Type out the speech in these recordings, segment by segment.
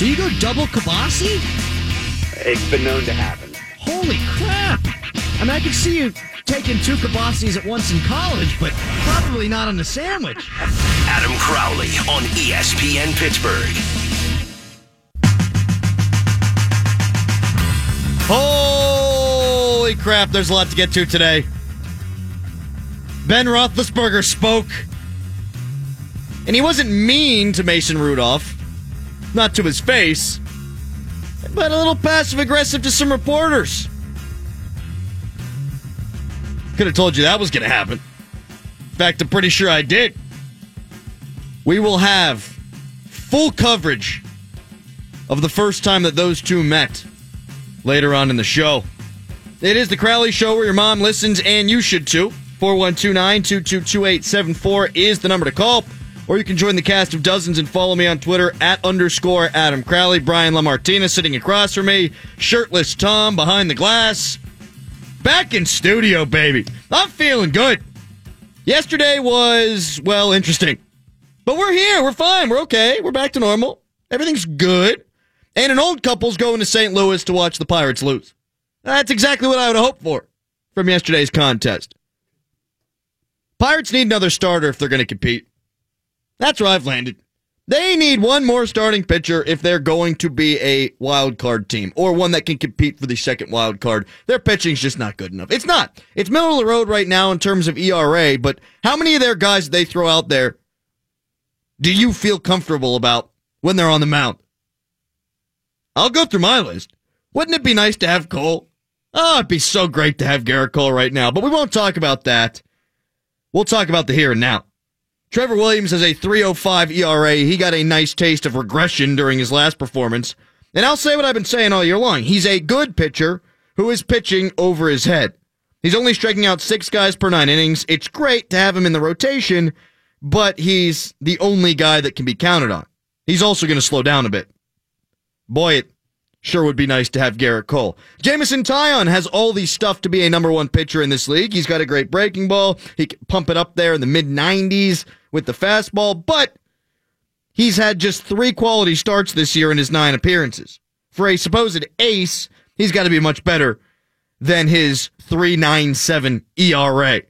So you go double Kabasi? It's been known to happen. Holy crap! I mean, I could see you taking two Kabasis at once in college, but probably not on the sandwich. Adam Crowley on ESPN Pittsburgh. Holy crap, there's a lot to get to today. Ben Roethlisberger spoke, and he wasn't mean to Mason Rudolph, not to his face, but a little passive aggressive to some reporters. Could have told you that was going to happen. In fact, I'm pretty sure I did. We will have full coverage of the first time that those two met later on in the show. It is the Crowley Show where your mom listens, and you should too. 4129 222 is the number to call. Or you can join the cast of dozens and follow me on Twitter at underscore Adam Crowley. Brian LaMartina sitting across from me. Shirtless Tom behind the glass. Back in studio, baby. I'm feeling good. Yesterday was, well, interesting. But we're here. We're fine. We're okay. We're back to normal. Everything's good. And an old couple's going to St. Louis to watch the Pirates lose. That's exactly what I would have hoped for from yesterday's contest. Pirates need another starter if they're going to compete. That's where I've landed. They need one more starting pitcher if they're going to be a wild card team or one that can compete for the second wild card. Their pitching's just not good enough. It's not. It's middle of the road right now in terms of ERA, but how many of their guys they throw out there do you feel comfortable about when they're on the mound? I'll go through my list. Wouldn't it be nice to have Cole? Oh, it'd be so great to have Gerrit Cole right now, but we won't talk about that. We'll talk about the here and now. Trevor Williams has a 305 ERA. He got a nice taste of regression during his last performance. And I'll say what I've been saying all year long. He's a good pitcher who is pitching over his head. He's only striking out six guys per nine innings. It's great to have him in the rotation, but he's the only guy that can be counted on. He's also going to slow down a bit. Boy, it sure would be nice to have Gerrit Cole. Jameson Taillon has all the stuff to be a number one pitcher in this league. He's got a great breaking ball. He can pump it up there in the mid 90s with the fastball, but he's had just three quality starts this year in his nine appearances. For a supposed ace, he's got to be much better than his 397 ERA.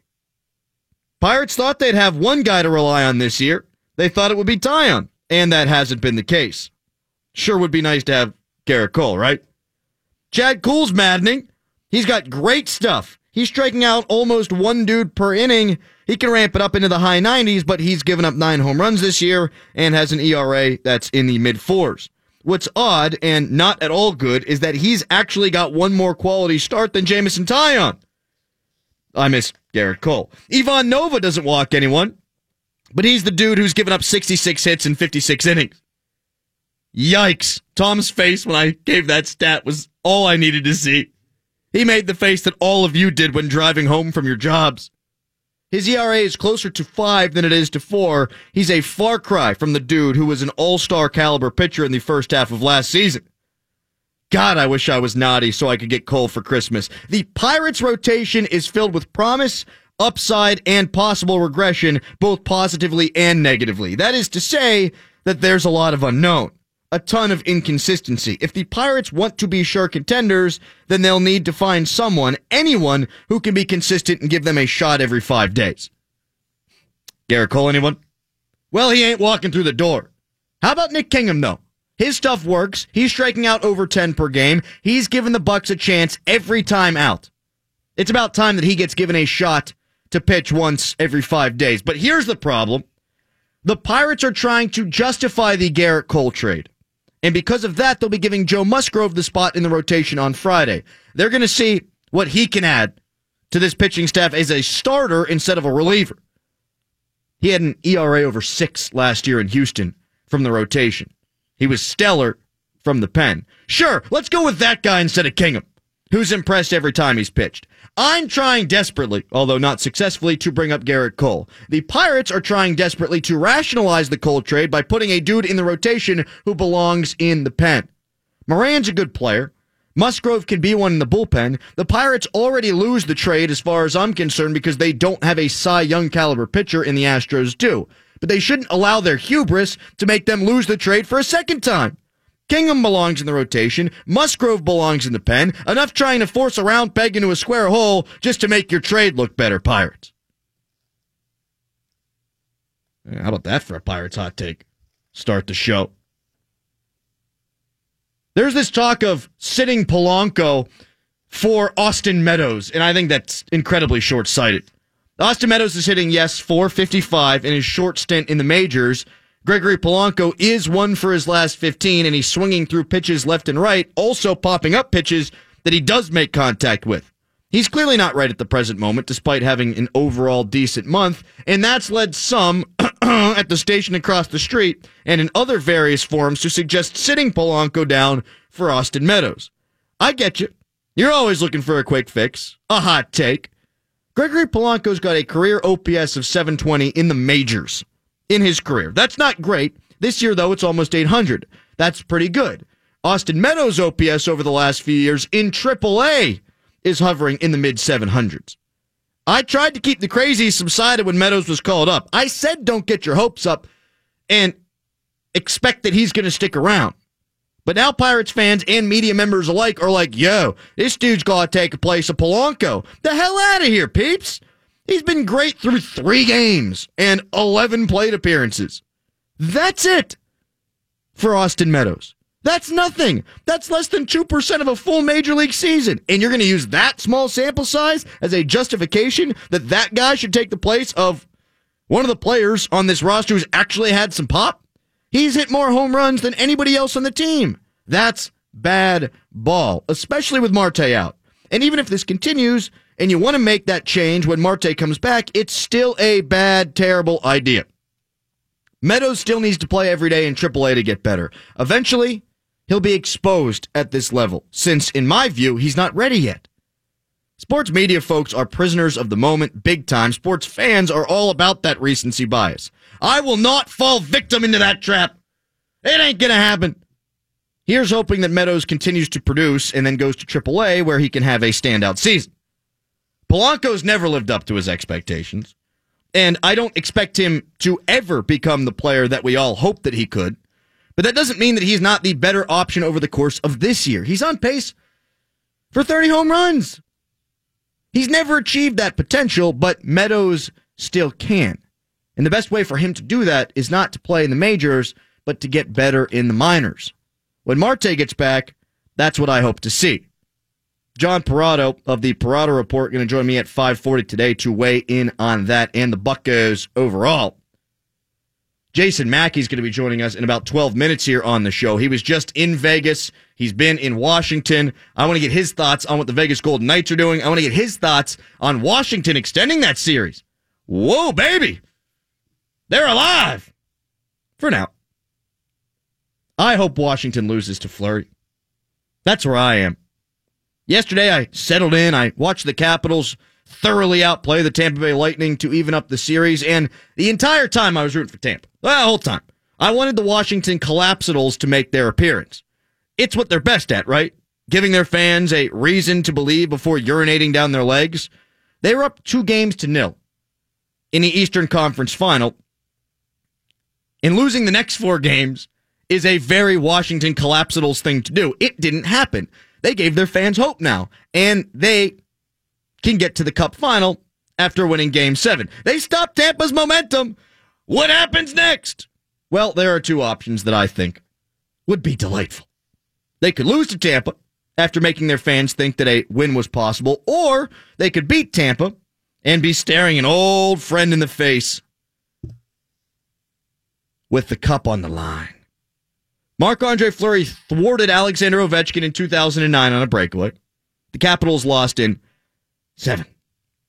Pirates thought they'd have one guy to rely on this year. They thought it would be Taillon, and that hasn't been the case. Sure would be nice to have Gerrit Cole, right? Chad Kuhl's maddening. He's got great stuff. He's striking out almost one dude per inning. He can ramp it up into the high 90s, but he's given up nine home runs this year and has an ERA that's in the mid fours. What's odd and not at all good is that he's actually got one more quality start than Jameson Taillon. I miss Gerrit Cole. Ivan Nova doesn't walk anyone, but he's the dude who's given up 66 hits in 56 innings. Yikes. Tom's face when I gave that stat was all I needed to see. He made the face that all of you did when driving home from your jobs. His ERA is closer to five than it is to four. He's a far cry from the dude who was an all-star caliber pitcher in the first half of last season. God, I wish I was naughty so I could get Cole for Christmas. The Pirates rotation is filled with promise, upside, and possible regression, both positively and negatively. That is to say that there's a lot of unknown a ton of inconsistency. If the Pirates want to be sure contenders, then they'll need to find someone, anyone, who can be consistent and give them a shot every five days. Gerrit Cole, anyone? Well, he ain't walking through the door. How about Nick Kingham, though? His stuff works. He's striking out over 10 per game. He's given the Bucs a chance every time out. It's about time that he gets given a shot to pitch once every five days. But here's the problem. The Pirates are trying to justify the Gerrit Cole trade. And because of that, they'll be giving Joe Musgrove the spot in the rotation on Friday. They're going to see what he can add to this pitching staff as a starter instead of a reliever. He had an ERA over six last year in Houston from the rotation. He was stellar from the pen. Sure, let's go with that guy instead of Kingham, who's impressed every time he's pitched. I'm trying desperately, although not successfully, to bring up Gerrit Cole. The Pirates are trying desperately to rationalize the Cole trade by putting a dude in the rotation who belongs in the pen. Moran's a good player. Musgrove can be one in the bullpen. The Pirates already lose the trade as far as I'm concerned because they don't have a Cy Young caliber pitcher and the Astros do. But they shouldn't allow their hubris to make them lose the trade for a second time. Kingham belongs in the rotation. Musgrove belongs in the pen. Enough trying to force a round peg into a square hole just to make your trade look better, Pirates. How about that for a Pirates hot take? Start the show. There's this talk of sitting Polanco for Austin Meadows, and I think that's incredibly short sighted. Austin Meadows is hitting, yes, 455 in his short stint in the majors. Gregory Polanco is one for his last 15, and he's swinging through pitches left and right, also popping up pitches that he does make contact with. He's clearly not right at the present moment, despite having an overall decent month, and that's led some at the station across the street and in other various forums to suggest sitting Polanco down for Austin Meadows. I get you. You're always looking for a quick fix, a hot take. Gregory Polanco's got a career OPS of 720 in the majors in his career. That's not great. This year, though, it's almost 800. That's pretty good. Austin Meadows' OPS over the last few years in AAA is hovering in the mid 700s. I tried to keep the crazy subsided when Meadows was called up. I said don't get your hopes up and expect that he's going to stick around. But now Pirates fans and media members alike are like, yo, this dude's got to take a place of Polanco. The hell out of here, peeps. He's been great through three games and 11 plate appearances. That's it for Austin Meadows. That's nothing. That's less than 2% of a full major league season. And you're going to use that small sample size as a justification that that guy should take the place of one of the players on this roster who's actually had some pop? He's hit more home runs than anybody else on the team. That's bad ball, especially with Marte out. And even if this continues and you want to make that change when Marte comes back, it's still a bad, terrible idea. Meadows still needs to play every day in AAA to get better. Eventually, he'll be exposed at this level, since, in my view, he's not ready yet. Sports media folks are prisoners of the moment big time. Sports fans are all about that recency bias. I will not fall victim into that trap. It ain't gonna happen. Here's hoping that Meadows continues to produce and then goes to AAA where he can have a standout season. Polanco's never lived up to his expectations, and I don't expect him to ever become the player that we all hope that he could. But that doesn't mean that he's not the better option over the course of this year. He's on pace for 30 home runs. He's never achieved that potential, but Meadows still can. And the best way for him to do that is not to play in the majors, but to get better in the minors. When Marte gets back, that's what I hope to see. John Parado of the Parado Report going to join me at 5:40 today to weigh in on that and the Buckos overall. Jason Mackey's going to be joining us in about 12 minutes here on the show. He was just in Vegas. He's been in Washington. I want to get his thoughts on what the Vegas Golden Knights are doing. I want to get his thoughts on Washington extending that series. Whoa, baby. They're alive. For now. I hope Washington loses to Fleury. That's where I am. Yesterday, I settled in. I watched the Capitals thoroughly outplay the Tampa Bay Lightning to even up the series, and the entire time I was rooting for Tampa. The whole time. I wanted the Washington Collapsidals to make their appearance. It's what they're best at, right? Giving their fans a reason to believe before urinating down their legs. They were up two games to nil in the Eastern Conference final. And losing the next four games is a very Washington Collapsidals thing to do. It didn't happen. They gave their fans hope now, and they can get to the cup final after winning game seven. They stopped Tampa's momentum. What happens next? Well, there are two options that I think would be delightful. They could lose to Tampa after making their fans think that a win was possible, or they could beat Tampa and be staring an old friend in the face with the cup on the line. Marc Andre Fleury thwarted Alexander Ovechkin in 2009 on a breakaway. The Capitals lost in seven.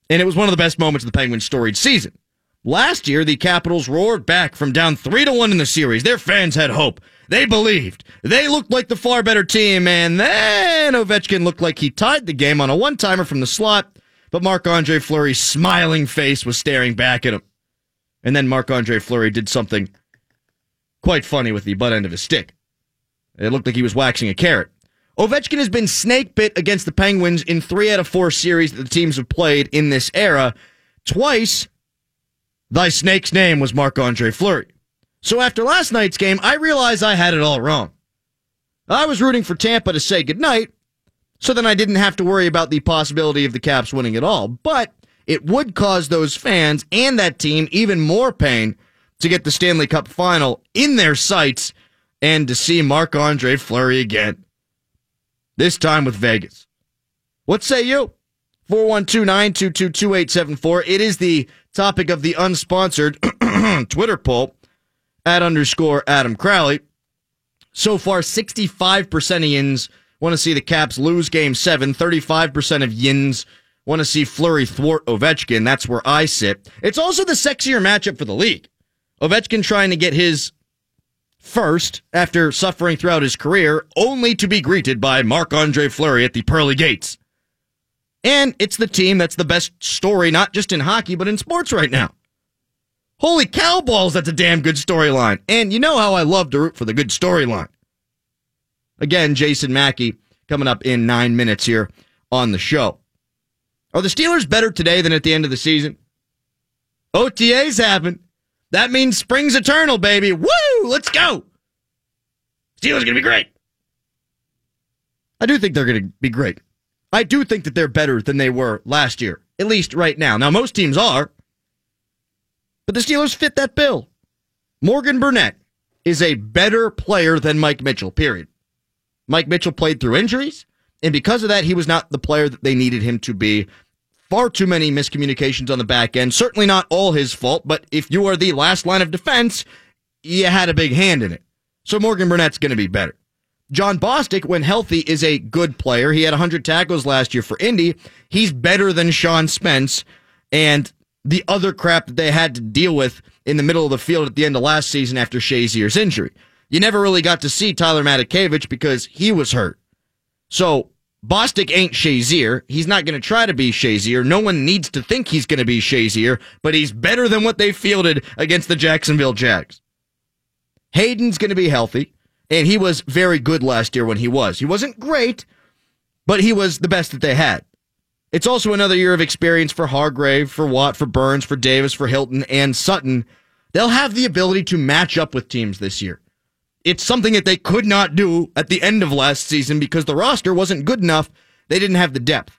And it was one of the best moments of the Penguins' storied season. Last year, the Capitals roared back from down three to one in the series. Their fans had hope. They believed. They looked like the far better team, and then Ovechkin looked like he tied the game on a one timer from the slot, but Marc Andre Fleury's smiling face was staring back at him. And then Marc Andre Fleury did something quite funny with the butt end of his stick. It looked like he was waxing a carrot. Ovechkin has been snake bit against the Penguins in three out of four series that the teams have played in this era. Twice, thy snake's name was Marc Andre Fleury. So after last night's game, I realized I had it all wrong. I was rooting for Tampa to say goodnight, so then I didn't have to worry about the possibility of the Caps winning at all. But it would cause those fans and that team even more pain to get the Stanley Cup final in their sights and to see Marc Andre Fleury again. This time with Vegas. What say you? 412 922 2874. It is the topic of the unsponsored Twitter poll at underscore Adam Crowley. So far, 65% of Yins want to see the Caps lose game seven. 35% of Yins want to see Fleury thwart Ovechkin. That's where I sit. It's also the sexier matchup for the league. Ovechkin trying to get his first after suffering throughout his career, only to be greeted by Marc Andre Fleury at the pearly gates. And it's the team that's the best story, not just in hockey, but in sports right now. Holy cow balls, that's a damn good storyline. And you know how I love to root for the good storyline. Again, Jason Mackey coming up in nine minutes here on the show. Are the Steelers better today than at the end of the season? OTAs happen. That means spring's eternal, baby. Woo! Let's go. Steelers are going to be great. I do think they're going to be great. I do think that they're better than they were last year, at least right now. Now, most teams are, but the Steelers fit that bill. Morgan Burnett is a better player than Mike Mitchell, period. Mike Mitchell played through injuries, and because of that, he was not the player that they needed him to be. Far too many miscommunications on the back end. Certainly not all his fault, but if you are the last line of defense, you had a big hand in it. So Morgan Burnett's going to be better. John Bostic, when healthy, is a good player. He had 100 tackles last year for Indy. He's better than Sean Spence and the other crap that they had to deal with in the middle of the field at the end of last season after Shazier's injury. You never really got to see Tyler Matakevich because he was hurt. So Bostic ain't Shazier. He's not going to try to be Shazier. No one needs to think he's going to be Shazier, but he's better than what they fielded against the Jacksonville Jags. Hayden's going to be healthy and he was very good last year when he was. He wasn't great, but he was the best that they had. It's also another year of experience for Hargrave, for Watt, for Burns, for Davis, for Hilton, and Sutton. They'll have the ability to match up with teams this year. It's something that they could not do at the end of last season because the roster wasn't good enough. They didn't have the depth.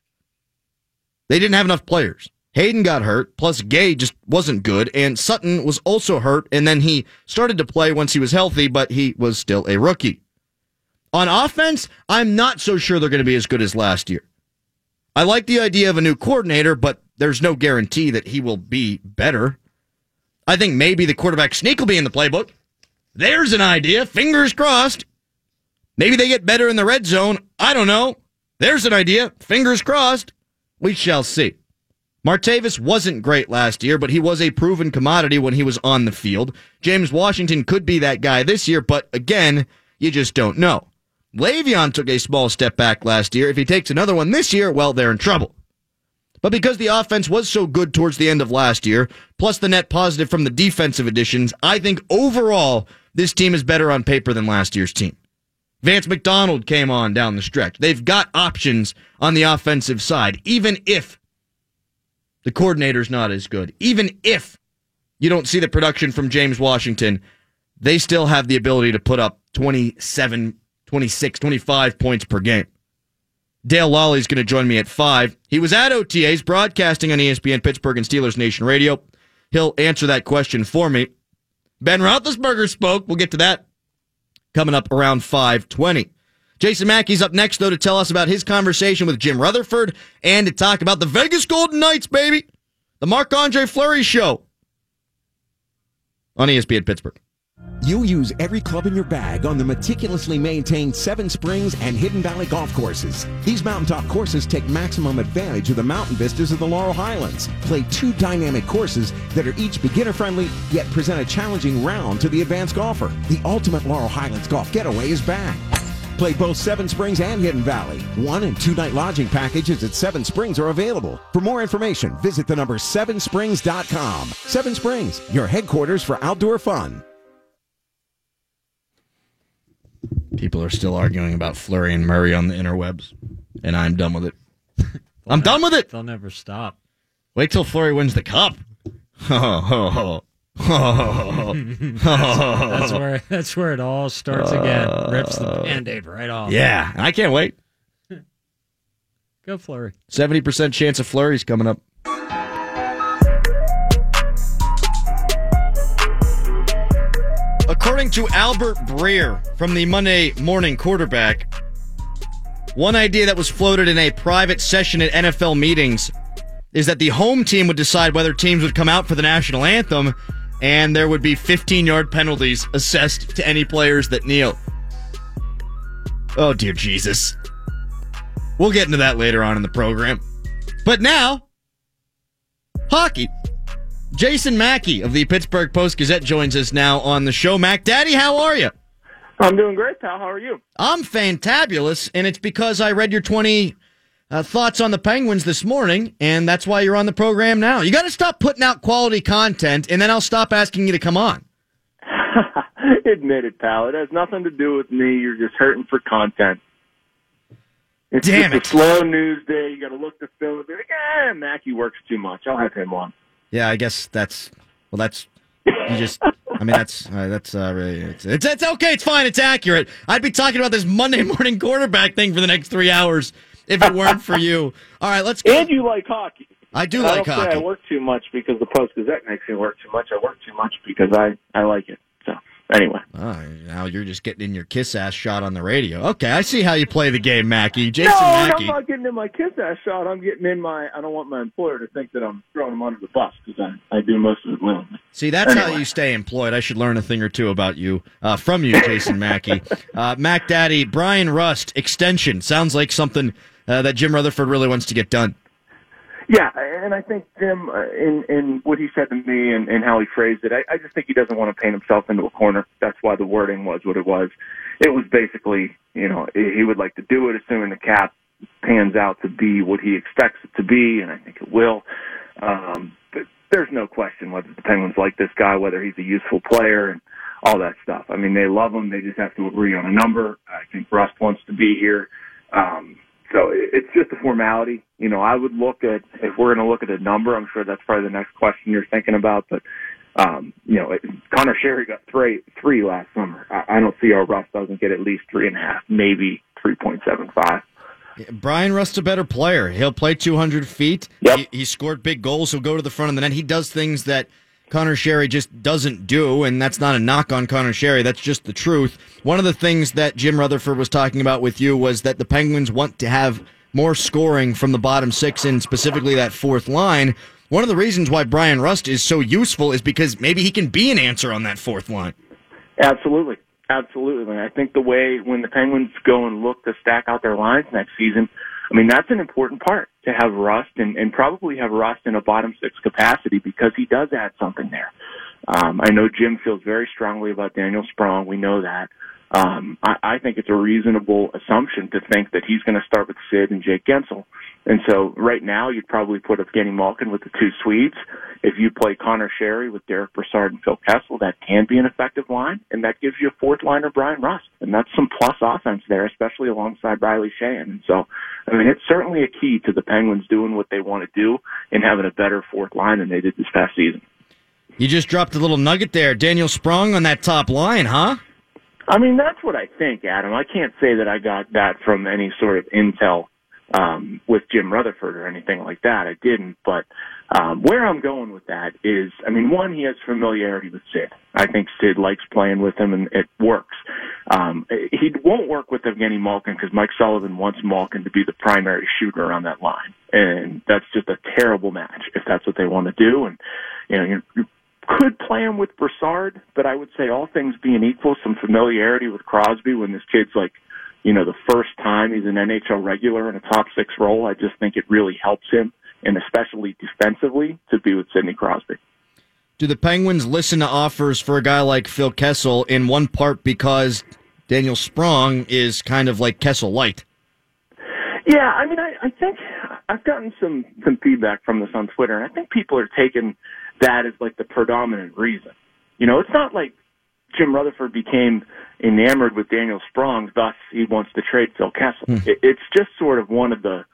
They didn't have enough players. Hayden got hurt, plus Gay just wasn't good, and Sutton was also hurt, and then he started to play once he was healthy, but he was still a rookie. On offense, I'm not so sure they're going to be as good as last year. I like the idea of a new coordinator, but there's no guarantee that he will be better. I think maybe the quarterback sneak will be in the playbook. There's an idea. Fingers crossed. Maybe they get better in the red zone. I don't know. There's an idea. Fingers crossed. We shall see. Martavis wasn't great last year, but he was a proven commodity when he was on the field. James Washington could be that guy this year, but again, you just don't know. Le'Veon took a small step back last year. If he takes another one this year, well, they're in trouble. But because the offense was so good towards the end of last year, plus the net positive from the defensive additions, I think overall this team is better on paper than last year's team. Vance McDonald came on down the stretch. They've got options on the offensive side, even if the coordinator's not as good. Even if you don't see the production from James Washington, they still have the ability to put up 27, 26, 25 points per game. Dale Lolley's going to join me at 5. He was at OTAs broadcasting on ESPN Pittsburgh and Steelers Nation Radio. He'll answer that question for me. Ben Roethlisberger spoke. We'll get to that coming up around 520. Jason Mackey's up next, though, to tell us about his conversation with Jim Rutherford and to talk about the Vegas Golden Knights, baby. The Marc Andre Fleury Show on ESPN Pittsburgh. You use every club in your bag on the meticulously maintained Seven Springs and Hidden Valley golf courses. These mountaintop courses take maximum advantage of the mountain vistas of the Laurel Highlands. Play two dynamic courses that are each beginner friendly, yet present a challenging round to the advanced golfer. The ultimate Laurel Highlands golf getaway is back. Play both Seven Springs and Hidden Valley. One and two night lodging packages at Seven Springs are available. For more information, visit the number sevensprings.com. Seven Springs, your headquarters for outdoor fun. People are still arguing about Fleury and Murray on the interwebs, and I'm done with it. I'm done with it. They'll never stop. Wait till Fleury wins the cup. That's where that's where it all starts again. Rips the uh, band-aid right off. yeah, I can't wait. Go Fleury. 70% chance of flurries coming up. According to Albert Breer from the Monday Morning Quarterback, one idea that was floated in a private session at NFL meetings is that the home team would decide whether teams would come out for the national anthem and there would be 15 yard penalties assessed to any players that kneel. Oh, dear Jesus. We'll get into that later on in the program. But now, hockey. Jason Mackey of the Pittsburgh Post Gazette joins us now on the show. Mac Daddy, how are you? I'm doing great, pal. How are you? I'm fantabulous, and it's because I read your 20 uh, thoughts on the Penguins this morning, and that's why you're on the program now. You got to stop putting out quality content, and then I'll stop asking you to come on. Admit it, pal. It has nothing to do with me. You're just hurting for content. It's Damn it. a slow news day. You got to look to fill and be like, ah, Mackey works too much. I'll have him on. Yeah, I guess that's well. That's you just. I mean, that's uh, that's uh, really it's, it's it's okay. It's fine. It's accurate. I'd be talking about this Monday morning quarterback thing for the next three hours if it weren't for you. All right, let's go. And you like hockey. I do I like say I work too much because the Post Gazette makes me work too much. I work too much because I, I like it. So, anyway. Oh, now you're just getting in your kiss ass shot on the radio. Okay, I see how you play the game, Mackey. Jason no, Mackey. I'm not getting in my kiss ass shot. I'm getting in my. I don't want my employer to think that I'm throwing him under the bus because I, I do most of it willingly. See, that's how you stay employed. I should learn a thing or two about you uh, from you, Jason Mackey. Uh, Mac Daddy, Bryan Rust, extension. Sounds like something uh, that Jim Rutherford really wants to get done. Yeah, and I think Jim, uh, in in what he said to me and, and how he phrased it, I, I just think he doesn't want to paint himself into a corner. That's why the wording was what it was. It was basically, you know, he would like to do it, assuming the cap pans out to be what he expects it to be, and I think it will. Um, but there's no question whether the Penguins like this guy, whether he's a useful player, and all that stuff. I mean, they love him. They just have to agree on a number. I think Rust wants to be here. Um, so it's just a formality. You know, I would look at if we're going to look at a number. I'm sure that's probably the next question you're thinking about. But um, you know, it, Conor Sheary got three three last summer. I, I don't see how Rust doesn't get at least three and a half, maybe three point seven five. Bryan Rust's a better player. He'll play 200 feet. Yep. He, he scored big goals. He'll go to the front of the net. He does things that Conor Sheary just doesn't do, and that's not a knock on Conor Sheary. That's just the truth. One of the things that Jim Rutherford was talking about with you was that the Penguins want to have more scoring from the bottom six and specifically that fourth line. One of the reasons why Bryan Rust is so useful is because maybe he can be an answer on that fourth line. Absolutely. Absolutely. I think the way when the Penguins go and look to stack out their lines next season, I mean, that's an important part to have Rust and, and probably have Rust in a bottom six capacity because he does add something there. Um, I know Jim feels very strongly about Daniel Sprong. We know that. Um, I, I think it's a reasonable assumption to think that he's going to start with Sid and Jake Guentzel. And so right now you'd probably put Evgeny Malkin with the two Swedes. If you play Conor Sheary with Derek Brassard and Phil Kessel, that can be an effective line, and that gives you a fourth liner, Bryan Rust. And that's some plus offense there, especially alongside Riley Sheahan. And so, I mean, it's certainly a key to the Penguins doing what they want to do and having a better fourth line than they did this past season. You just dropped a little nugget there. Daniel Sprong on that top line, huh? I mean, that's what I think, Adam. I can't say that I got that from any sort of intel um, with Jim Rutherford or anything like that. I didn't. But um, where I'm going with that is, I mean, one, he has familiarity with Sid. I think Sid likes playing with him, and it works. Um, he won't work with Evgeny Malkin because Mike Sullivan wants Malkin to be the primary shooter on that line, and that's just a terrible match if that's what they want to do. And you know, you you could play him with Brassard, but I would say all things being equal, some familiarity with Crosby when this kid's like, you know, the first time he's an NHL regular in a top six role. I just think it really helps him, and especially defensively, to be with Sidney Crosby. Do the Penguins listen to offers for a guy like Phil Kessel in one part because Daniel Sprong is kind of like Kessel light? Yeah, I mean, I, I think I've gotten some some feedback from this on Twitter, and I think people are taking that as like the predominant reason. You know, it's not like Jim Rutherford became enamored with Daniel Sprong, thus he wants to trade Phil Kessel. Hmm. It, it's just sort of one of the,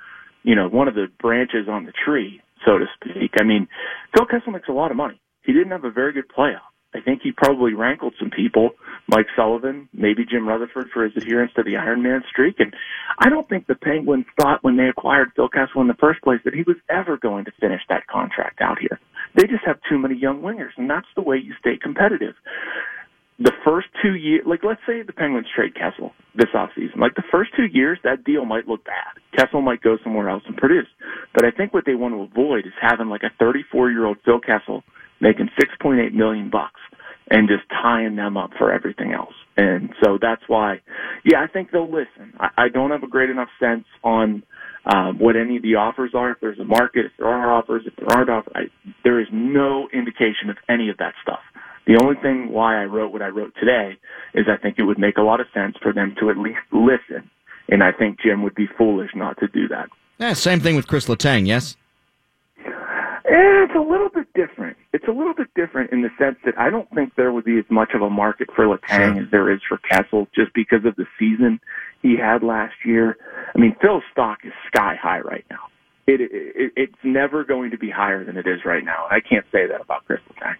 you know, one of the branches on the tree, so to speak. I mean, Phil Kessel makes a lot of money. he didn't have a very good playoff. I think he probably rankled some people, Mike Sullivan, maybe Jim Rutherford for his adherence to the Iron Man streak. And I don't think the Penguins thought when they acquired Phil Kessel in the first place that he was ever going to finish that contract out here. They just have too many young wingers, and that's the way you stay competitive. The first two years, like let's say the Penguins trade Kessel this offseason, like the first two years, that deal might look bad. Kessel might go somewhere else and produce. But I think what they want to avoid is having like a 34 year old Phil Kessel making 6.8 million bucks and just tying them up for everything else. And so that's why, yeah, I think they'll listen. I, I don't have a great enough sense on um, what any of the offers are. If there's a market, if there are offers, if there aren't offers, I, there is no indication of any of that stuff. The only thing why I wrote what I wrote today is I think it would make a lot of sense for them to at least listen. And I think Jim would be foolish not to do that. Yeah, same thing with Chris Letang, yes? Eh, it's a little bit different. It's a little bit different in the sense that I don't think there would be as much of a market for Letang sure. as there is for Kessel just because of the season he had last year. I mean, Phil's stock is sky high right now. It, it it's never going to be higher than it is right now. I can't say that about Chris Letang.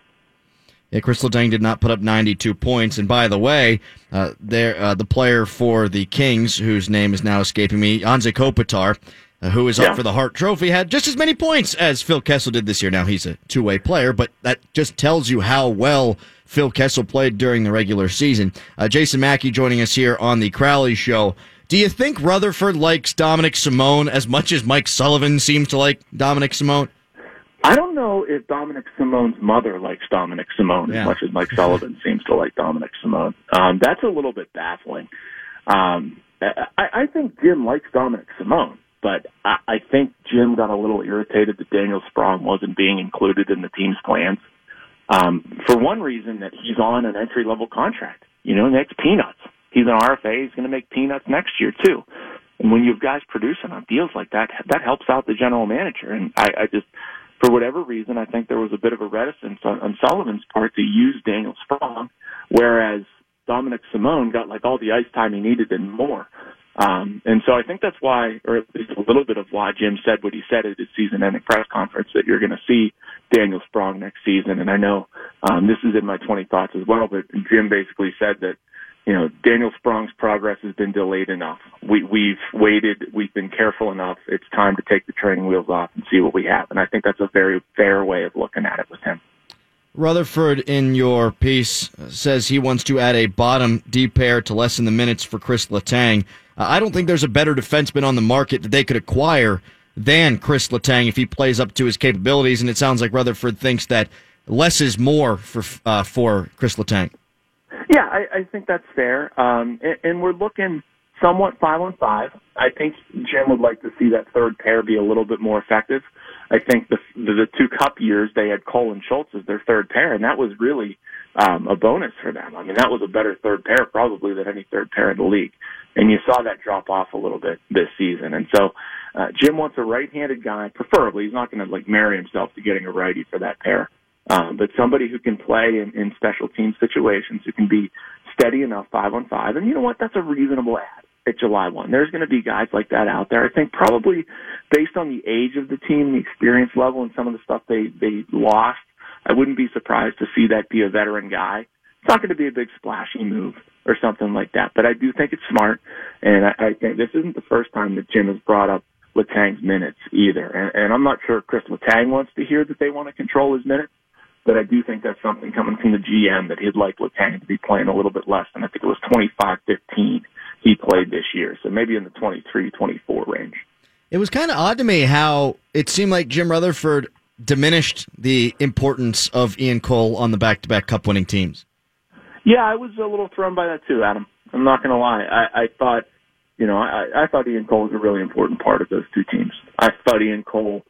Yeah, Chris Letang did not put up 92 points. And by the way, uh, there uh, the player for the Kings, whose name is now escaping me, Anze Kopitar, who is yeah. up for the Hart Trophy, had just as many points as Phil Kessel did this year. Now he's a two way player, but that just tells you how well Phil Kessel played during the regular season. Uh, Jason Mackey joining us here on the Crowley Show. Do you think Rutherford likes Dominik Simon as much as Mike Sullivan seems to like Dominik Simon? I don't know if Dominik Simon's mother likes Dominik Simon yeah. as much as Mike Sullivan seems to like Dominik Simon. Um, that's a little bit baffling. Um, I, I think Jim likes Dominik Simon. But I, I think Jim got a little irritated that Daniel Sprong wasn't being included in the team's plans. Um, for one reason that he's on an entry level contract. You know, makes peanuts. He's an RFA. He's going to make peanuts next year too. And when you have guys producing on deals like that, that helps out the general manager. And I, I just, for whatever reason, I think there was a bit of a reticence on, on Sullivan's part to use Daniel Sprong, whereas Dominik Simon got like all the ice time he needed and more. Um, and so I think that's why, or at least a little bit of why Jim said what he said at his season-ending press conference that you're going to see Daniel Sprong next season. And I know um, this is in my 20 thoughts as well, but Jim basically said that you know Daniel Sprong's progress has been delayed enough. We, we've waited, we've been careful enough. It's time to take the training wheels off and see what we have. And I think that's a very fair way of looking at it with him. Rutherford, in your piece, says he wants to add a bottom D pair to lessen the minutes for Chris Letang. Uh, I don't think there's a better defenseman on the market that they could acquire than Chris Letang if he plays up to his capabilities. And it sounds like Rutherford thinks that less is more for uh, for Chris Letang. Yeah, I, I think that's fair. Um, and, and we're looking somewhat five on five. I think Jim would like to see that third pair be a little bit more effective. I think the the, two cup years they had Cole and Schultz as their third pair, and that was really um, a bonus for them. I mean, that was a better third pair probably than any third pair in the league and you saw that drop off a little bit this season. And so uh, Jim wants a right-handed guy, preferably. He's not going to like marry himself to getting a righty for that pair, um, but somebody who can play in, in special team situations, who can be steady enough five on five. And you know what? That's a reasonable ad at July 1. There's going to be guys like that out there. I think probably based on the age of the team, the experience level, and some of the stuff they, they lost, I wouldn't be surprised to see that be a veteran guy. It's not going to be a big splashy move or something like that. But I do think it's smart, and I, I think this isn't the first time that Jim has brought up Letang's minutes either. And, and I'm not sure Chris Letang wants to hear that they want to control his minutes, but I do think that's something coming from the GM that he'd like Letang to be playing a little bit less than I think it was 25-15 he played this year, so maybe in the 23-24 range. It was kind of odd to me how it seemed like Jim Rutherford diminished the importance of Ian Cole on the back-to-back cup-winning teams. Yeah, I was a little thrown by that too, Adam. I'm not going to lie. I, I thought, you know, I, I thought Ian Cole was a really important part of those two teams. I thought Ian Cole,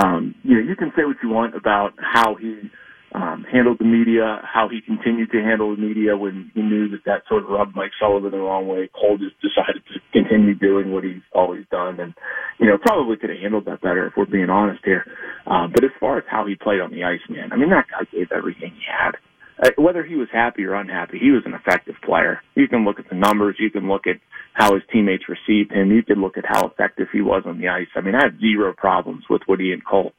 um, you know, you can say what you want about how he um, handled the media, how he continued to handle the media when he knew that that sort of rubbed Mike Sullivan the wrong way. Cole just decided to continue doing what he's always done, and you know probably could have handled that better if we're being honest here. Um, but as far as how he played on the ice, man, I mean that guy gave everything he had uh, whether he was happy or unhappy, he was an effective player. You can look at the numbers. You can look at how his teammates received him. You can look at how effective he was on the ice. I mean, I had zero problems with what Ian Cole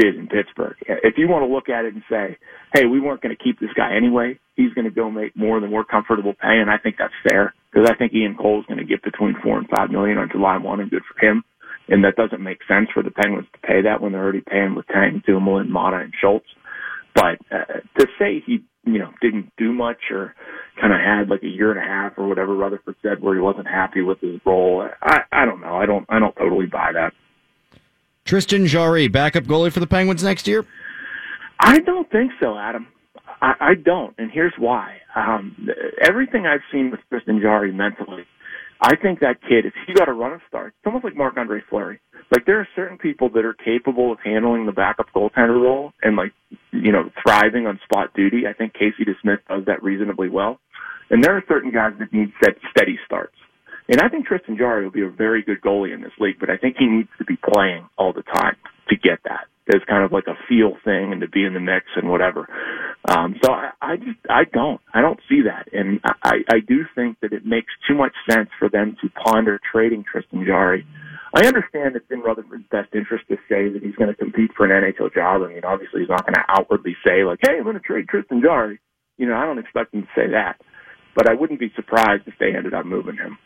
did in Pittsburgh. If you want to look at it and say, hey, we weren't going to keep this guy anyway, he's going to go make more than we're comfortable paying, I think that's fair because I think Ian Cole's going to get between four and five million on July 1 and good for him. And that doesn't make sense for the Penguins to pay that when they're already paying with Tang, Dumoulin, Maatta, and Schultz. But uh, to say he, you know, didn't do much or kind of had like a year and a half or whatever Rutherford said where he wasn't happy with his role, I, I don't know. I don't, I don't totally buy that. Tristan Jarry, backup goalie for the Penguins next year? I don't think so, Adam. I, I don't, and here's why. Um, everything I've seen with Tristan Jarry mentally, I think that kid, if he got a run of starts, it's almost like Marc Andre Fleury. Like there are certain people that are capable of handling the backup goaltender role and like, you know, thriving on spot duty. I think Casey DeSmith does that reasonably well. And there are certain guys that need steady starts. And I think Tristan Jarry will be a very good goalie in this league, but I think he needs to be playing all the time to get that. As kind of like a feel thing and to be in the mix and whatever. Um, so I, I just I don't I don't see that, and I, I do think that it makes too much sense for them to ponder trading Tristan Jarry. I understand it's in Rutherford's best interest to say that he's going to compete for an NHL job. I mean, obviously he's not going to outwardly say like, "Hey, I'm going to trade Tristan Jarry." You know, I don't expect him to say that, but I wouldn't be surprised if they ended up moving him.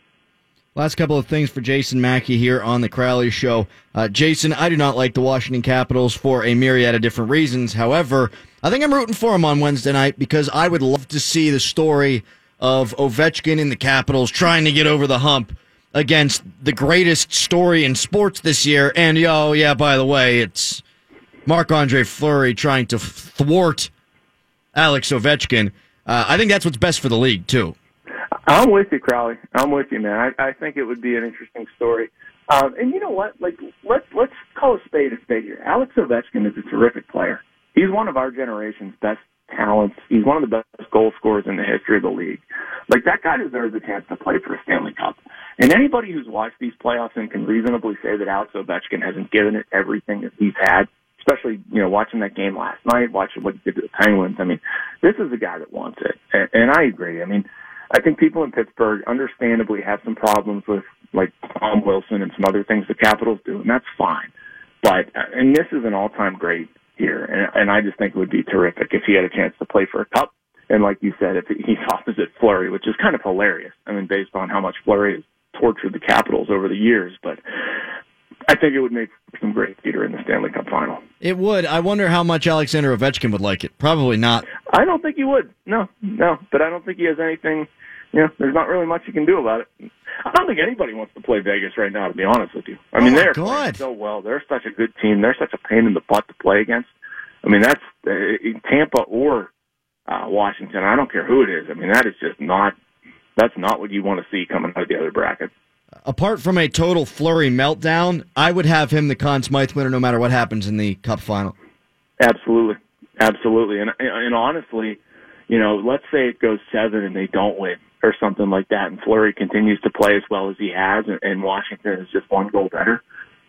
Last couple of things for Jason Mackey here on the Crowley Show. Uh, Jason, I do not like the Washington Capitals for a myriad of different reasons. However, I think I'm rooting for them on Wednesday night because I would love to see the story of Ovechkin in the Capitals trying to get over the hump against the greatest story in sports this year. And, oh, yeah, by the way, it's Marc Andre Fleury trying to thwart Alex Ovechkin. Uh, I think that's what's best for the league, too. I'm with you, Crowley. I'm with you, man. I, I think it would be an interesting story. Um, and you know what? Like, let's let's call a spade a spade here. Alex Ovechkin is a terrific player. He's one of our generation's best talents. He's one of the best goal scorers in the history of the league. Like that guy deserves a chance to play for a Stanley Cup. And anybody who's watched these playoffs and can reasonably say that Alex Ovechkin hasn't given it everything that he's had, especially you know watching that game last night, watching what he did to the Penguins. I mean, this is a guy that wants it, and, and I agree. I mean I think people in Pittsburgh understandably have some problems with like Tom Wilson and some other things the Capitals do, and that's fine. But uh, and this is an all-time great here, and, and I just think it would be terrific if he had a chance to play for a cup. And like you said, if he's opposite Fleury, which is kind of hilarious. I mean, based on how much Fleury has tortured the Capitals over the years, but I think it would make some great theater in the Stanley Cup final. It would. I wonder how much Alexander Ovechkin would like it. Probably not. I don't think he would. No, no. But I don't think he has anything. You know, there's not really much you can do about it. I don't think anybody wants to play Vegas right now. To be honest with you, I mean Oh, they're playing so well. They're such a good team. They're such a pain in the butt to play against. I mean that's uh, Tampa or uh, Washington. I don't care who it is. I mean that is just not. That's not what you want to see coming out of the other bracket. Apart from a total Fleury meltdown, I would have him the Conn Smythe winner no matter what happens in the Cup final. Absolutely, absolutely, and and honestly, you know, let's say it goes seven and they don't win or something like that, and Fleury continues to play as well as he has, and, and Washington is just one goal better.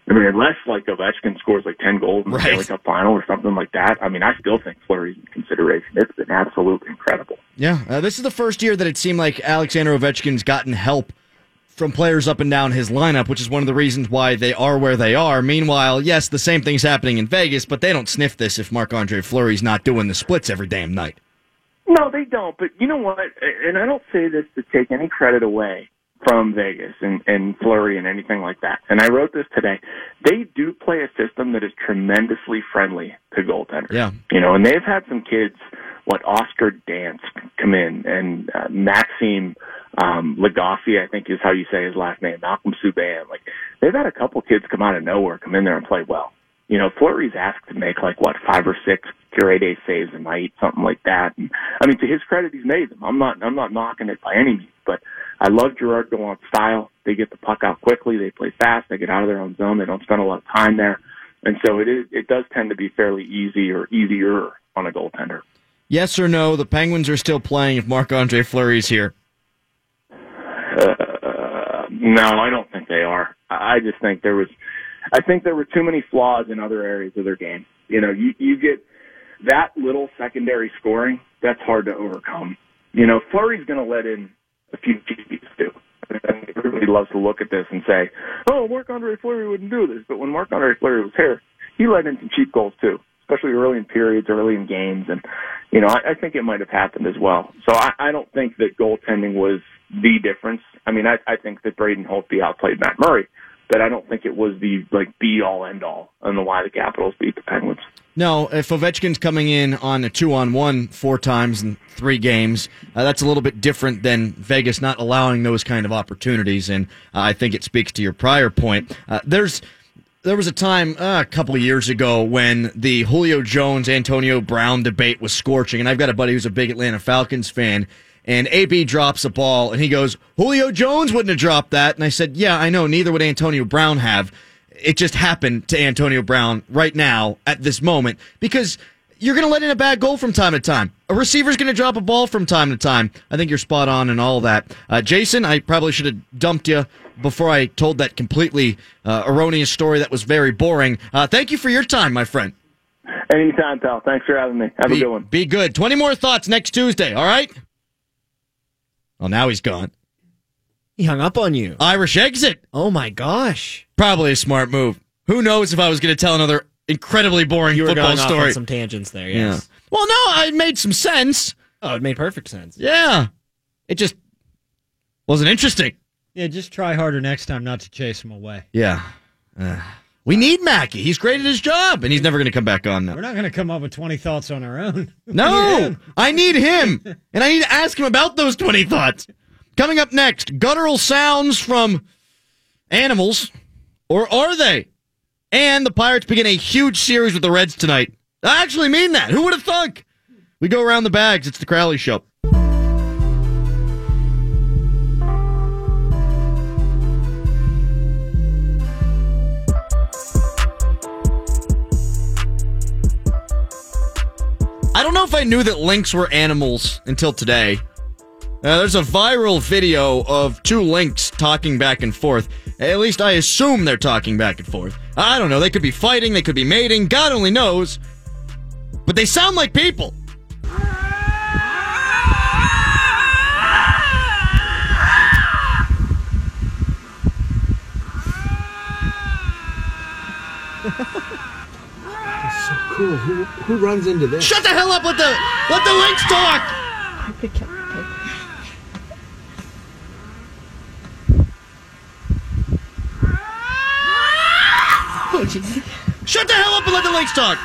I mean, unless like Ovechkin scores like ten goals in the Right. Stanley Cup final or something like that, I mean, I still think Fleury's in consideration. It's been absolutely incredible. Yeah, uh, this is the first year that it seemed like Alexander Ovechkin's gotten help from players up and down his lineup, which is one of the reasons why they are where they are. Meanwhile, yes, the same thing's happening in Vegas, but they don't sniff this if Marc Andre Fleury's not doing the splits every damn night. No, they don't. But you know what? And I don't say this to take any credit away from Vegas and, and Fleury and anything like that. And I wrote this today. They do play a system that is tremendously friendly to goaltenders. Yeah. You know, and they've had some kids, what Oscar Dansk come in and uh, Maxime um, Lagacé, I think is how you say his last name, Malcolm Subban. Like they've had a couple kids come out of nowhere, come in there and play well. You know, Fleury's asked to make like what five or six grade A saves a night, something like that. And I mean, to his credit, he's made them. I'm not, I'm not knocking it by any means, but I love Gerard Gallant's style. They get the puck out quickly, they play fast, they get out of their own zone, they don't spend a lot of time there, and so it is, it does tend to be fairly easy or easier on a goaltender. Yes or no, the Penguins are still playing if Marc Andre Fleury's here. Uh, no, I don't think they are. I just think there was, I think there were too many flaws in other areas of their game. You know, you you get that little secondary scoring, that's hard to overcome. You know, Fleury's going to let in a few cheapies too. Everybody loves to look at this and say, "Oh, Marc Andre Fleury wouldn't do this," but when Marc Andre Fleury was here, he let in some cheap goals too, especially early in periods, early in games, and you know I, I think it might have happened as well. So I, I don't think that goaltending was the difference. I mean, I, I think that Braden Holtby outplayed Matt Murray, but I don't think it was the like be all end all on the why the Capitals beat the Penguins. No, if Ovechkin's coming in on a two on one four times in three games, uh, that's a little bit different than Vegas not allowing those kind of opportunities. And uh, I think it speaks to your prior point. Uh, there's there was a time uh, a couple of years ago when the Julio Jones Antonio Brown debate was scorching, and I've got a buddy who's a big Atlanta Falcons fan. And AB drops a ball, and he goes, Julio Jones wouldn't have dropped that. And I said, Yeah, I know. Neither would Antonio Brown have it just happened to Antonio Brown right now at this moment because you're going to let in a bad goal from time to time. A receiver's going to drop a ball from time to time. I think you're spot on and all that. Uh, Jason, I probably should have dumped you before I told that completely uh, erroneous story that was very boring. Uh, thank you for your time, my friend. Anytime, pal. Thanks for having me. Have be, a good one. Be good. 20 more thoughts next Tuesday, all right? Well, now he's gone. He hung up on you. Irish exit. Oh my gosh. Probably a smart move. Who knows if I was going to tell another incredibly boring You were football going off story. on some tangents there. Yes. Well, no, it made some sense. Oh, it made perfect sense. Yeah. It just wasn't interesting. Yeah, just try harder next time not to chase him away. Yeah. Uh, we need Mackey. He's great at his job, and he's never going to come back on We're not going to come up with 20 thoughts on our own. No, I need him, and I need to ask him about those 20 thoughts. Coming up next, guttural sounds from animals, or are they? And the Pirates begin a huge series with the Reds tonight. I actually mean that. Who would have thunk? We go around the bags. It's the Crowley Show. I don't know if I knew that lynx were animals until today. Uh, there's a viral video of two lynx talking back and forth. At least I assume they're talking back and forth. I don't know. They could be fighting, they could be mating. God only knows. But they sound like people. Cool. Who, who runs into this? Shut the hell up! Let the let the lynx talk. Oh, Shut the hell up and let the lynx talk.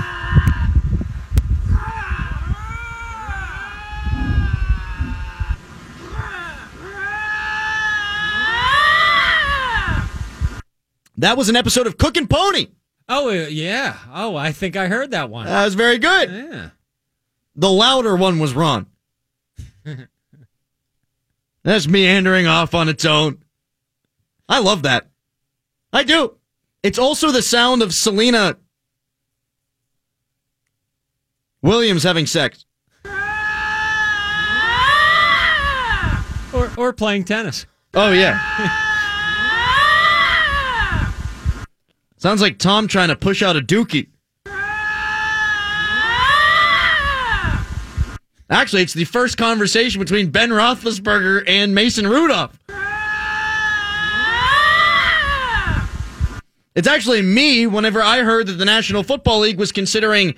That was an episode of Cook and Pony. Oh, uh, yeah. Oh, I think I heard that one. That was very good. yeah. The louder one was Ron. That's meandering off on its own. I love that. I do. It's also the sound of Serena Williams having sex. Or, or playing tennis. Oh, yeah. Sounds like Tom trying to push out a dookie. Actually, it's the first conversation between Ben Roethlisberger and Mason Rudolph. It's actually me whenever I heard that the National Football League was considering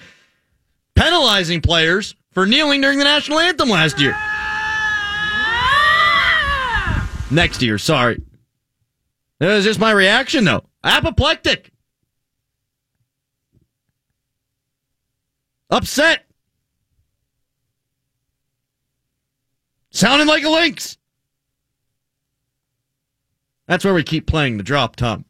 penalizing players for kneeling during the national anthem last year. Next year, sorry. That was just my reaction, though. Apoplectic. Upset. Sounding like a lynx. That's where we keep playing the drop, Tom.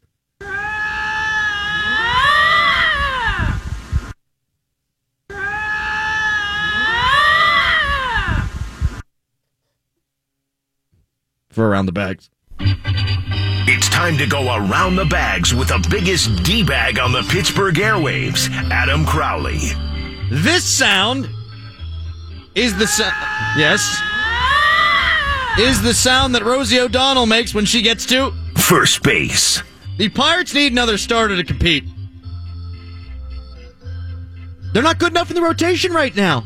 For around the bags. It's time to go around the bags with the biggest D bag on the Pittsburgh airwaves, Adam Crowley. This sound is the sound. Yes. Is the sound that Rosie O'Donnell makes when she gets to. First base. The Pirates need another starter to compete. They're not good enough in the rotation right now.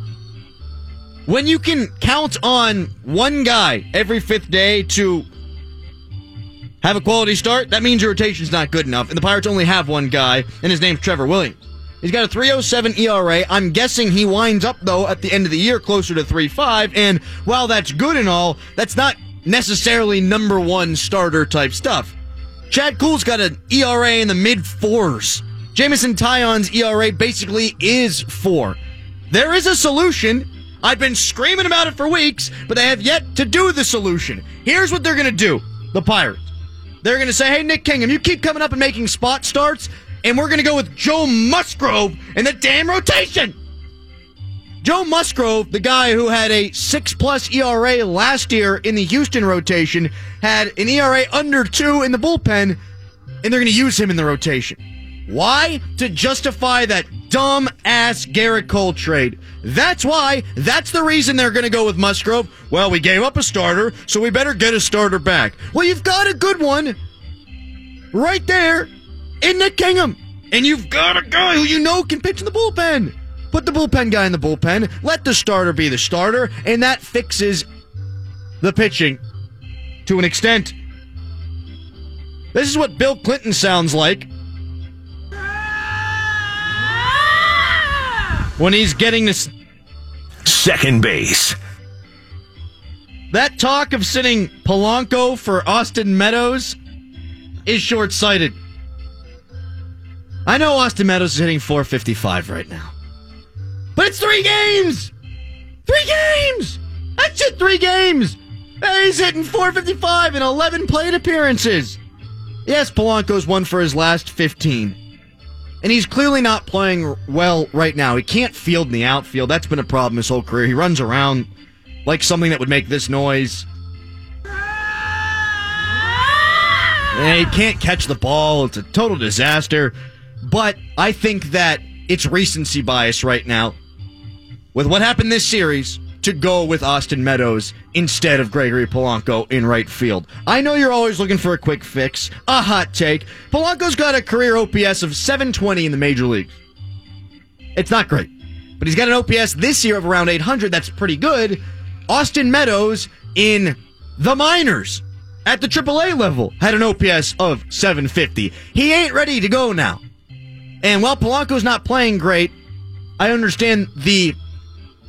When you can count on one guy every fifth day to have a quality start, that means your rotation's not good enough. And the Pirates only have one guy, and his name's Trevor Williams. He's got a 307 ERA. I'm guessing he winds up, though, at the end of the year closer to 3.5. And while that's good and all, that's not necessarily number one starter type stuff. Chad Kuhl's got an ERA in the mid fours. Jameson Taillon's ERA basically is four. There is a solution. I've been screaming about it for weeks, but they have yet to do the solution. Here's what they're going to do the Pirates. They're going to say, hey, Nick Kingham, you keep coming up and making spot starts, and we're going to go with Joe Musgrove in the damn rotation. Joe Musgrove, the guy who had a six plus ERA last year in the Houston rotation, had an ERA under two in the bullpen, and they're going to use him in the rotation. Why? To justify that dumb ass Gerrit Cole trade. That's why. That's the reason they're going to go with Musgrove. Well, we gave up a starter, so we better get a starter back. Well, you've got a good one right there in Nick Kingham. And you've got a guy who you know can pitch in the bullpen. Put the bullpen guy in the bullpen. Let the starter be the starter, and that fixes the pitching to an extent. This is what Bill Clinton sounds like when he's getting this Second base. That talk of sitting Polanco for Austin Meadows is short sighted. I know Austin Meadows is hitting 455 right now. But it's three games! Three games! That's it, three games! Hey, He's hitting 455 in 11 plate appearances. Yes, Polanco's won for his last 15. And he's clearly not playing well right now. He can't field in the outfield. That's been a problem his whole career. He runs around like something that would make this noise. And he can't catch the ball. It's a total disaster. But I think that it's recency bias right now with what happened this series to go with Austin Meadows instead of Gregory Polanco in right field. I know you're always looking for a quick fix, a hot take. Polanco's got a career OPS of 720 in the major leagues. It's not great, but he's got an OPS this year of around 800. That's pretty good. Austin Meadows in the minors at the AAA level had an OPS of 750. He ain't ready to go now. And while Polanco's not playing great, I understand the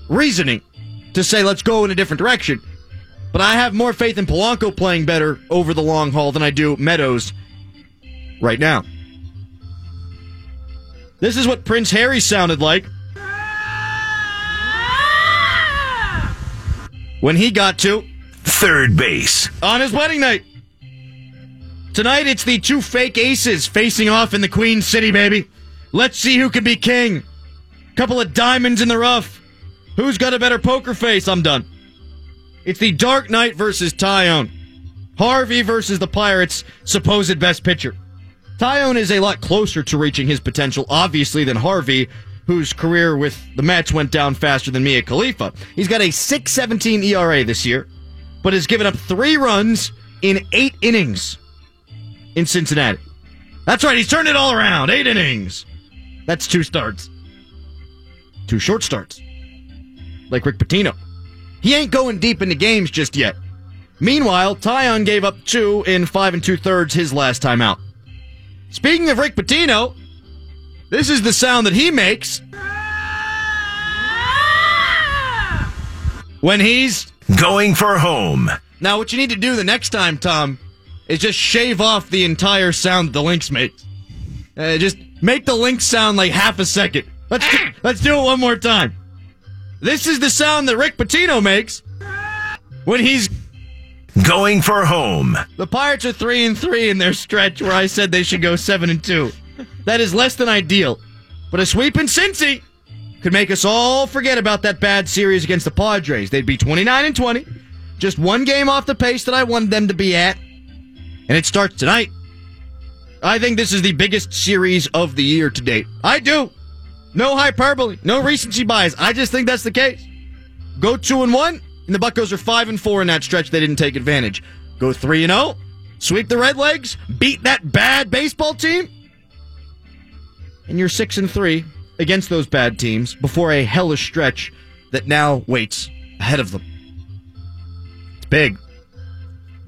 reasoning to say let's go in a different direction. But I have more faith in Polanco playing better over the long haul than I do Meadows right now. This is what Prince Harry sounded like when he got to Third base. on his wedding night. Tonight it's the two fake aces facing off in the Queen City, baby. Let's see who can be king. Couple of diamonds in the rough. Who's got a better poker face? I'm done. It's the Dark Knight versus Taillon. Harvey versus the Pirates' supposed best pitcher. Taillon is a lot closer to reaching his potential, obviously, than Harvey, whose career with the Mets went down faster than Mia Khalifa. He's got a 6.17 ERA this year, but has given up three runs in eight innings in Cincinnati. That's right, he's turned it all around. Eight innings. That's two starts. Two short starts. Like Rick Pitino. He ain't going deep into games just yet. Meanwhile, Taillon gave up two in five and two thirds his last time out. Speaking of Rick Pitino, this is the sound that he makes when he's Going for home. now, what you need to do the next time, Tom, is just shave off the entire sound the Lynx makes. Uh, just make the link sound like half a second. Let's do, mm. let's do it one more time. This is the sound that Rick Pitino makes when he's. Going for home. The Pirates are three and three in their stretch where I said they should go seven and two. That is less than ideal, but a sweep in Cincy could make us all forget about that bad series against the Padres. They'd be 29 and 20, just one game off the pace that I wanted them to be at, and it starts tonight. I think this is the biggest series of the year to date. I do. No hyperbole, no recency bias. I just think that's the case. Go two and one, and the Buckos are five and four in that stretch. They didn't take advantage. Go three and zero, sweep the Redlegs, beat that bad baseball team, and you're six and three against those bad teams before a hellish stretch that now waits ahead of them. It's big.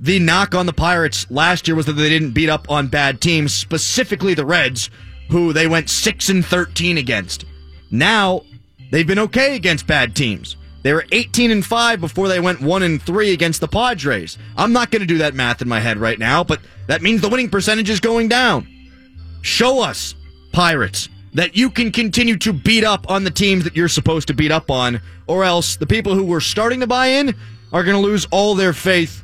The knock on the Pirates last year was that they didn't beat up on bad teams, specifically the Reds, who they went 6 and 13 against. Now, they've been okay against bad teams. They were 18 and 5 before they went 1 and 3 against the Padres. I'm not going to do that math in my head right now, but that means the winning percentage is going down. Show us, Pirates, that you can continue to beat up on the teams that you're supposed to beat up on, or else the people who were starting to buy in are going to lose all their faith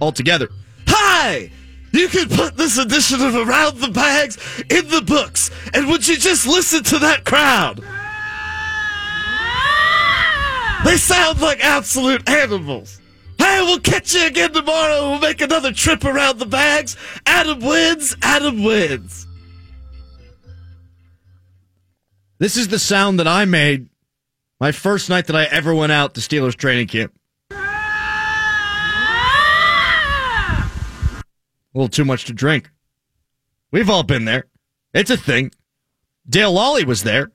altogether. Hi! You can put this edition of Around the Bags in the books, and would you just listen to that crowd? They sound like absolute animals. Hey, we'll catch you again tomorrow. We'll make another trip around the bags. Adam wins. Adam wins. This is the sound that I made my first night that I ever went out to Steelers training camp. A little too much to drink. We've all been there. It's a thing. Dale Lolley was there.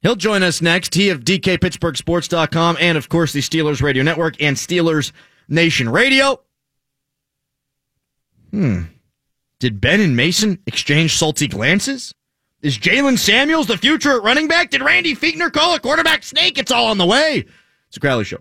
He'll join us next. He of DKPittsburghSports.com and, of course, the Steelers Radio Network and Steelers Nation Radio. Hmm. Did Ben and Mason exchange salty glances? Is Jaylen Samuels the future at running back? Did Randy Fichtner call a quarterback snake? It's all on the way. It's a Crowley Show.